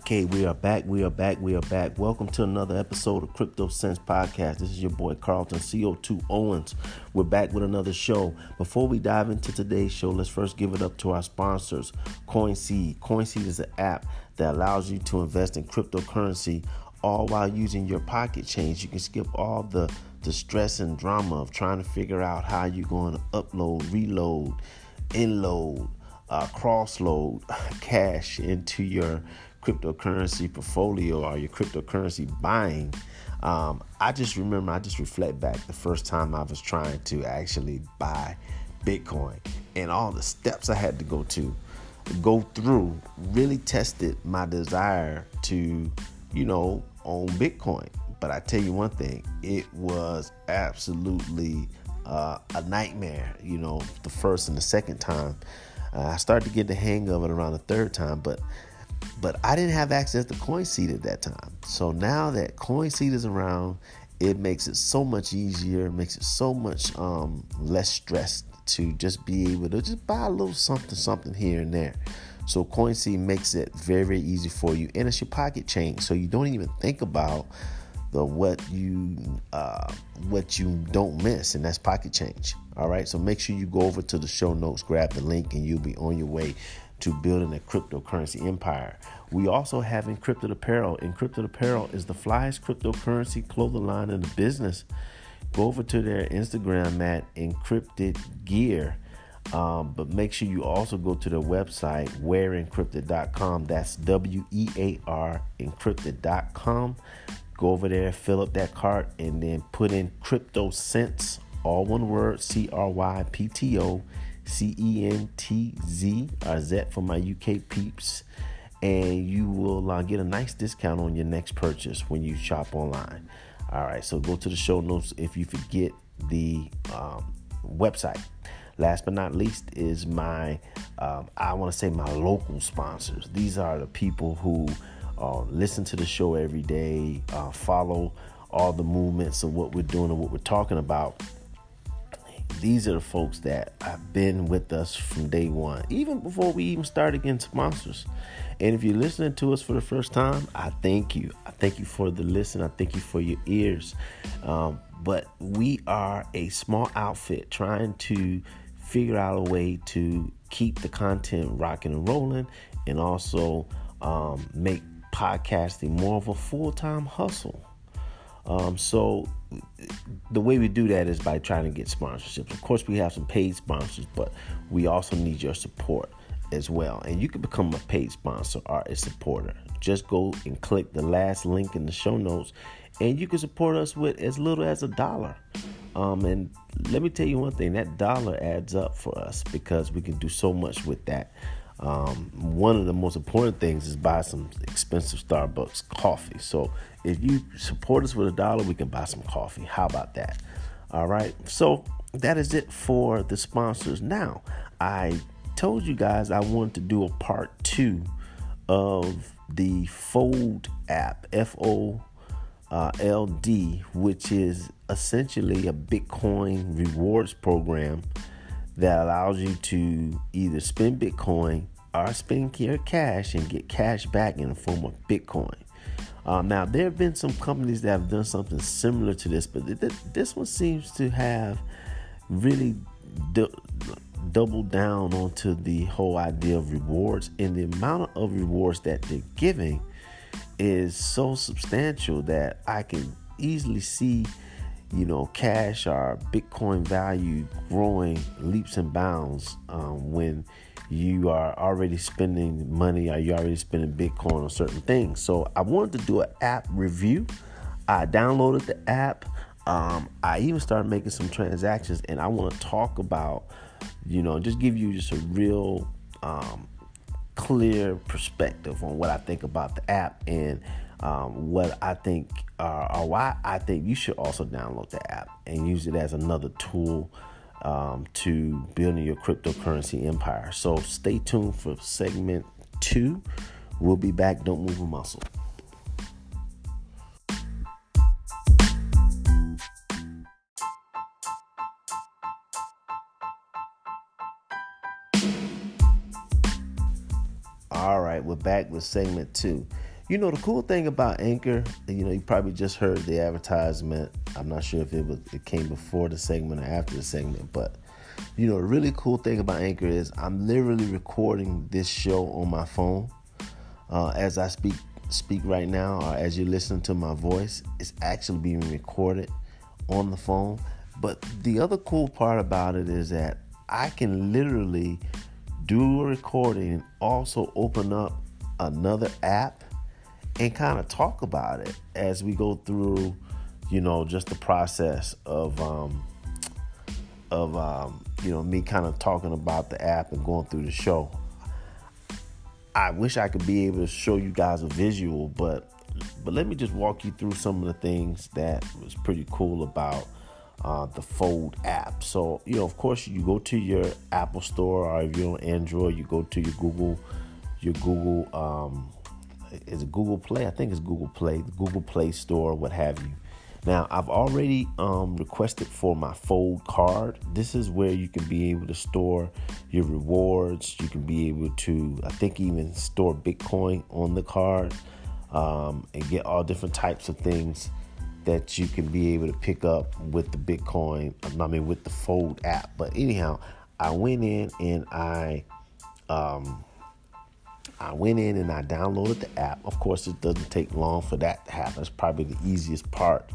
Okay, we are back. We are back. We are back. Welcome to another episode of CryptoCentz Podcast. This is your boy Carlton CO2 Owens. We're back with another show. Before we dive into today's show, let's first give it up to our sponsors, CoinSeed. CoinSeed is an app that allows you to invest in cryptocurrency all while using your pocket change. You can skip all the the stress and drama of trying to figure out how you're going to upload, reload, inload, uh, cross load cash into your cryptocurrency portfolio or your cryptocurrency buying. Um, I just remember, I just reflect back the first time I was trying to actually buy Bitcoin and all the steps I had to go to go through really tested my desire to, you know, own Bitcoin. But I tell you one thing, it was absolutely uh, a nightmare, you know, the first and the second time. Uh, I started to get the hang of it around the third time, but but I didn't have access to CoinSeed at that time. So now that CoinSeed is around, it makes it so much easier. It makes it so much um, less stressed to just be able to just buy a little something, something here and there. So CoinSeed makes it very, very easy for you, and it's your pocket change. So you don't even think about the what you uh, what you don't miss, and that's pocket change. All right. So make sure you go over to the show notes, grab the link, and you'll be on your way to building a cryptocurrency empire. We also have Encrypted Apparel. Encrypted Apparel is the flyest cryptocurrency clothing line in the business. Go over to their Instagram at Encrypted Gear. Um, but make sure you also go to their website, wearencrypted.com. That's W E A R encrypted.com. Go over there, fill up that cart, and then put in CryptoCentz, all one word C R Y P T O C E N T Z or Z for my UK peeps, and you will uh, get a nice discount on your next purchase when you shop online. All right, so go to the show notes if you forget the um, website. Last but not least is my, um, I want to say my local sponsors. These are the people who uh, listen to the show every day, uh, follow all the movements of what we're doing and what we're talking about these are the folks that have been with us from day one, even before we even started getting sponsors. And if you're listening to us for the first time, I thank you. I thank you for the listen. I thank you for your ears. Um, but we are a small outfit trying to figure out a way to keep the content rocking and rolling and also um, make podcasting more of a full time hustle. Um, so the way we do that is by trying to get sponsorships. Of course, we have some paid sponsors, but we also need your support as well. And you can become a paid sponsor or a supporter. Just go and click the last link in the show notes, and you can support us with as little as a dollar. Um, and let me tell you one thing: that dollar adds up for us because we can do so much with that. Um, one of the most important things is buy some expensive Starbucks coffee. So if you support us with a dollar, we can buy some coffee. How about that? All right. So that is it for the sponsors. Now, I told you guys I wanted to do a part two of the Fold app, F O L D, which is essentially a Bitcoin rewards program that allows you to either spend Bitcoin or spend your cash and get cash back in the form of Bitcoin. Um, now, there have been some companies that have done something similar to this, but th- this one seems to have really d- doubled down onto the whole idea of rewards, and the amount of rewards that they're giving is so substantial that I can easily see you know, cash or Bitcoin value growing leaps and bounds um, when you are already spending money or you're already spending Bitcoin on certain things. So I wanted to do an app review. I downloaded the app. Um, I even started making some transactions, and I want to talk about, you know, just give you just a real um, clear perspective on what I think about the app and um, what I think uh, or why I think you should also download the app and use it as another tool um, to building your cryptocurrency empire. So stay tuned for segment two. We'll be back. Don't move a muscle. All right, we're back with segment two. You know, the cool thing about Anchor, you know, you probably just heard the advertisement. I'm not sure if it was it came before the segment or after the segment, but you know, the really cool thing about Anchor is I'm literally recording this show on my phone uh, as I speak speak right now, or as you listen to my voice. It's actually being recorded on the phone. But the other cool part about it is that I can literally do a recording and also open up another app and kind of talk about it as we go through, you know, just the process of um, of um, you know me kind of talking about the app and going through the show. I wish I could be able to show you guys a visual, but but let me just walk you through some of the things that was pretty cool about uh, the Fold app. So you know, of course, you go to your Apple Store, or if you're on Android, you go to your Google, your Google. Um, is it Google Play? I think it's Google Play, the Google Play Store, what have you. Now, I've already um, requested for my Fold card. This is where you can be able to store your rewards. You can be able to, I think, even store Bitcoin on the card um, and get all different types of things that you can be able to pick up with the Bitcoin. I mean, with the Fold app. But anyhow, I went in and I. Um, I went in and I downloaded the app. Of course, it doesn't take long for that to happen. It's probably the easiest part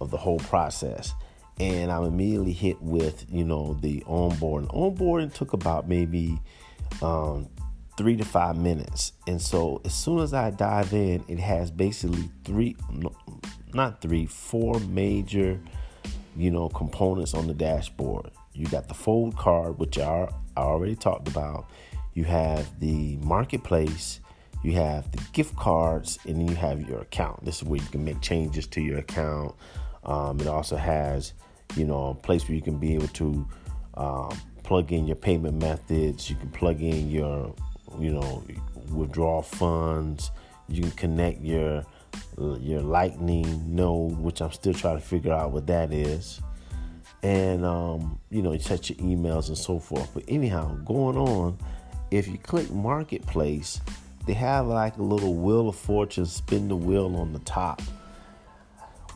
of the whole process. And I'm immediately hit with, you know, the onboarding. Onboarding took about maybe um, three to five minutes. And so as soon as I dive in, it has basically three, not three, four major, you know, components on the dashboard. You got the fold card, which I already talked about you have the marketplace, you have the gift cards, and then you have your account. This is where you can make changes to your account. Um, it also has, you know, a place where you can be able to um, plug in your payment methods. You can plug in your, you know, withdraw funds. You can connect your your Lightning node, which I'm still trying to figure out what that is. And um, you know, you set your emails and so forth. But anyhow, going on, if you click marketplace, they have like a little wheel of fortune, spin the wheel on the top.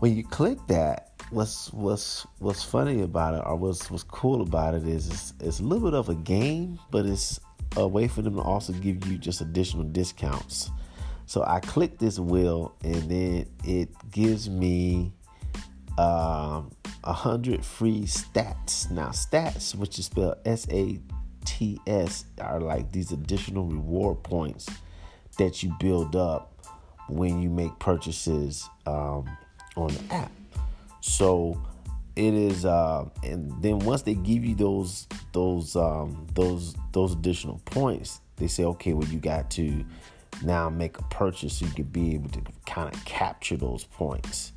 When you click that, what's what's what's funny about it, or what's what's cool about it is it's, it's a little bit of a game, but it's a way for them to also give you just additional discounts. So I click this wheel, and then it gives me um, a um, hundred free sats. Now sats, which is spelled S A TS are like these additional reward points that you build up when you make purchases um, on the app. So it is, uh, and then once they give you those those um, those those additional points, they say, okay, well you got to now make a purchase so you can be able to kind of capture those points.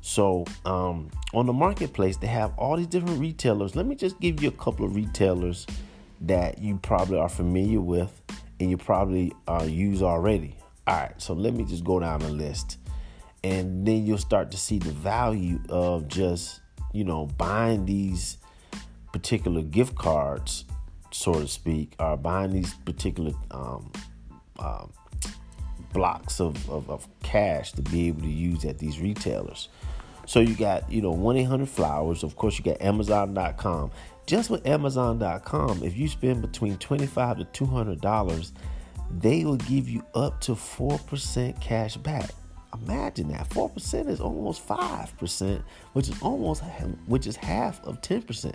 So um, on the marketplace, they have all these different retailers. Let me just give you a couple of retailers that you probably are familiar with and you probably uh, use already. All right, so let me just go down the list, and then you'll start to see the value of just you know buying these particular gift cards, so to speak, or buying these particular um, uh, blocks of, of, of cash to be able to use at these retailers. So you got, you know, 1 800 Flowers. Of course, you got Amazon.com. Just with Amazon.com, if you spend between 25 to $200, they will give you up to 4% cash back. Imagine that. 4% is almost 5%, which is almost which is half of 10%.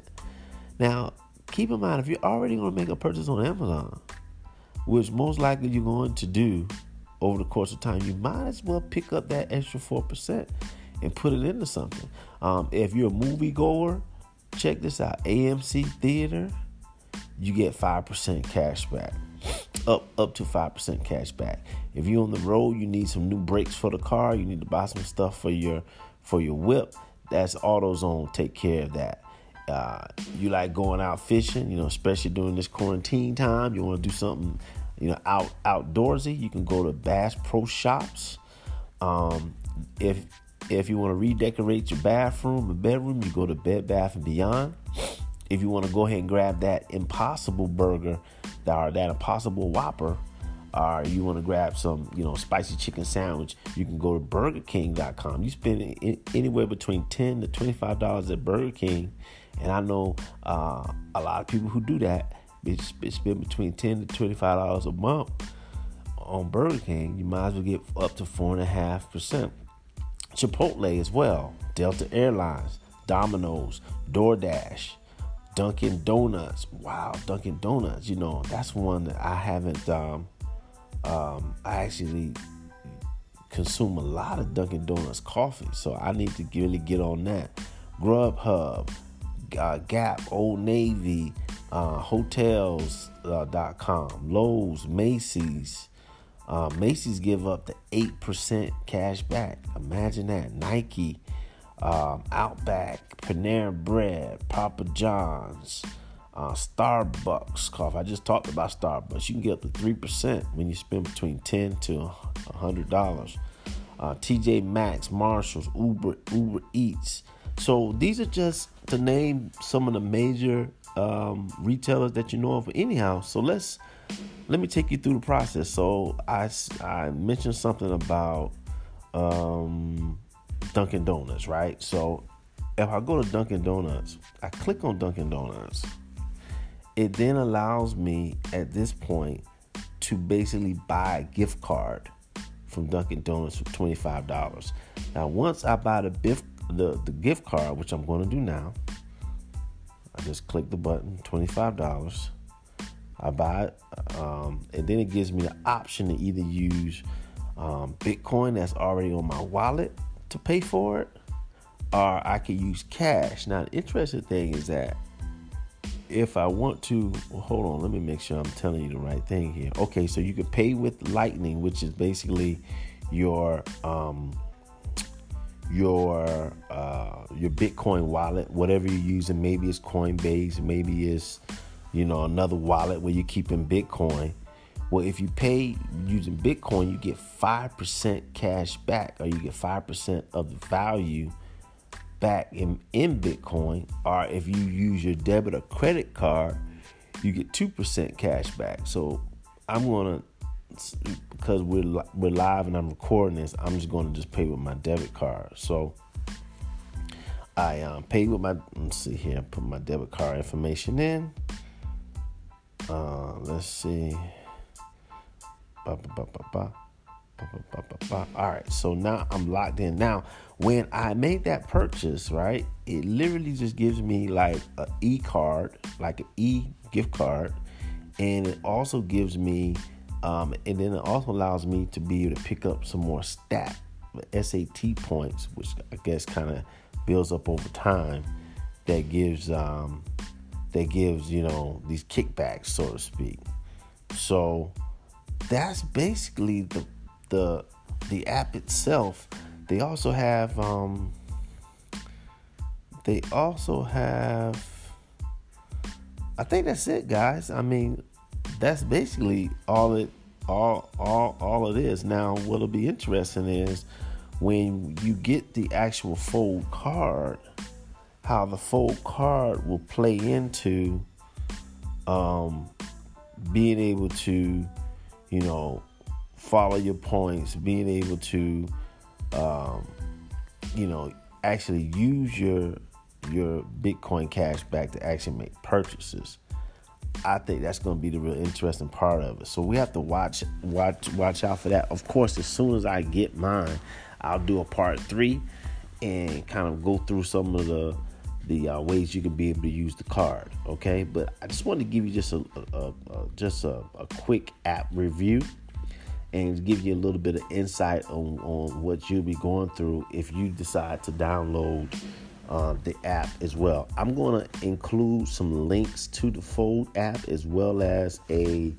Now, keep in mind if you're already going to make a purchase on Amazon, which most likely you're going to do over the course of time, you might as well pick up that extra 4% and put it into something. Um, if you're a movie goer, check this out AMC Theater, you get 5% cash back. Up up to 5% cash back. If you're on the road, you need some new brakes for the car, you need to buy some stuff for your for your whip, that's AutoZone take care of that. Uh, you like going out fishing, you know, especially during this quarantine time, you want to do something, you know, out outdoorsy, you can go to Bass Pro Shops. Um, if if you want to redecorate your bathroom or bedroom, you go to Bed Bath and Beyond. If you want to go ahead and grab that Impossible Burger, that that Impossible Whopper, or you want to grab some, you know, spicy chicken sandwich, you can go to BurgerKing.com. You spend anywhere between ten to twenty-five dollars at Burger King, and I know uh, a lot of people who do that. They spend between ten to twenty-five dollars a month on Burger King. You might as well get up to four and a half percent. Chipotle as well, Delta Airlines, Domino's, DoorDash. Dunkin' Donuts. Wow, Dunkin' Donuts. You know, that's one that I haven't um, um, I actually consume a lot of Dunkin' Donuts coffee, so I need to really get on that. Grubhub, uh, Gap, Old Navy, uh, Hotels.com, uh, Lowe's, Macy's. Uh, Macy's give up the 8% cash back. Imagine that. Nike, um, Outback, Panera Bread, Papa John's, uh, Starbucks coffee. I just talked about Starbucks. You can get up to 3% when you spend between 10 to $100. Uh, TJ Maxx, Marshalls, Uber, Uber Eats. So these are just to name some of the major um, retailers that you know of. Anyhow, so let's let me take you through the process. So I I mentioned something about um, Dunkin' Donuts, right? So if I go to Dunkin' Donuts, I click on Dunkin' Donuts it then allows me at this point to basically buy a gift card from Dunkin' Donuts for $25. Now, once I buy the, bif- the, the gift card, which I'm going to do now, I just click the button, $25. I buy it, um, and then it gives me the option to either use um, Bitcoin that's already on my wallet to pay for it, or I can use cash. Now, the interesting thing is that if I want to, well, hold on, let me make sure I'm telling you the right thing here. Okay, so you could pay with Lightning, which is basically your um, your uh, your Bitcoin wallet, whatever you're using. Maybe it's Coinbase, maybe it's you know another wallet where you're keeping Bitcoin. Well, if you pay using Bitcoin, you get five percent cash back, or you get five percent of the value back in, in Bitcoin, or if you use your debit or credit card, you get 2% cash back. So I'm going to, because we're, we're live and I'm recording this, I'm just going to just pay with my debit card. So I um, pay with my, let's see here, put my debit card information in. Uh, let's see. Ba, ba, ba, all right, so now I'm locked in. Now, when I made that purchase, right, it literally just gives me like an e card, like an e gift card, and it also gives me, um, and then it also allows me to be able to pick up some more stat SAT points, which I guess kind of builds up over time. That gives, um, that gives you know these kickbacks, so to speak. So that's basically the the the app itself, they also have um, they also have I think that's it, guys. I mean, that's basically all it all all all it is. Now, what'll be interesting is when you get the actual fold card, how the fold card will play into um, being able to, you know, follow your points, being able to, um, you know, actually use your your Bitcoin cash back to actually make purchases. I think that's going to be the real interesting part of it. So we have to watch watch watch out for that. Of course, as soon as I get mine, I'll do a part three and kind of go through some of the the uh, ways you can be able to use the card. Okay, but I just wanted to give you just a, a, a just a, a quick app review and give you a little bit of insight on, on what you'll be going through if you decide to download uh, the app as well. I'm going to include some links to the Fold app as well as a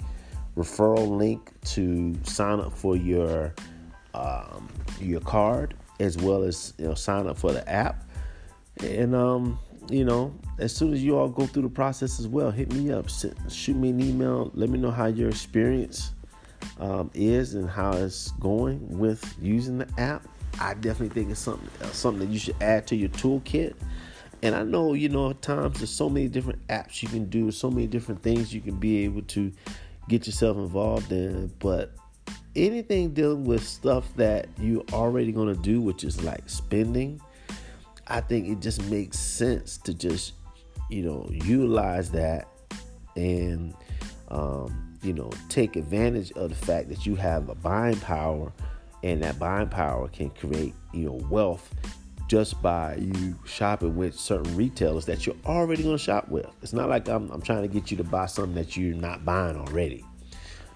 referral link to sign up for your um, your card as well as you know sign up for the app. And um, you know, as soon as you all go through the process as well, hit me up, shoot me an email, let me know how your experience um, is and how it's going with using the app. I definitely think it's something uh, something that you should add to your toolkit. And I know, you know, at times there's so many different apps you can do, so many different things you can be able to get yourself involved in. But anything dealing with stuff that you're already going to do, which is like spending, I think it just makes sense to just, you know, utilize that and, um, you know, take advantage of the fact that you have a buying power and that buying power can create, you know, wealth just by you shopping with certain retailers that you're already going to shop with. It's not like I'm, I'm trying to get you to buy something that you're not buying already.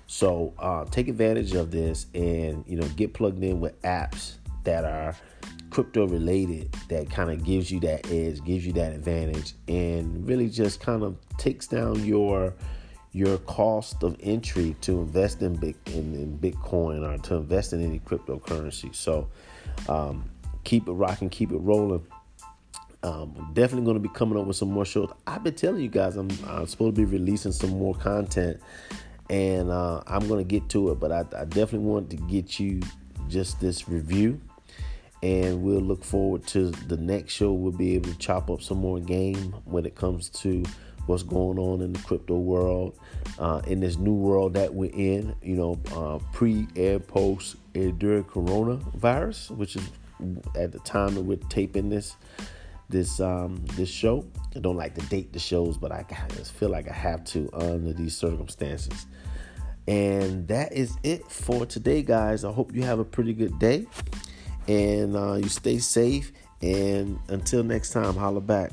So uh, take advantage of this and you know get plugged in with apps that are crypto related that kind of gives you that edge, gives you that advantage, and really just kind of takes down your your cost of entry to invest in, big, in, in Bitcoin or to invest in any cryptocurrency. So um, keep it rocking, keep it rolling. Um, definitely going to be coming up with some more shows. I've been telling you guys I'm, I'm supposed to be releasing some more content and uh, I'm gonna get to it. But I, I definitely wanted to get you just this review, and we'll look forward to the next show. We'll be able to chop up some more game when it comes to what's going on in the crypto world, uh, in this new world that we're in. You know, uh, pre, and post, during coronavirus, which is at the time that we're taping this this um this show. I don't like to date the shows, but I just feel like I have to under these circumstances. And that is it for today, guys. I hope you have a pretty good day and uh, you stay safe. And until next time, holla back.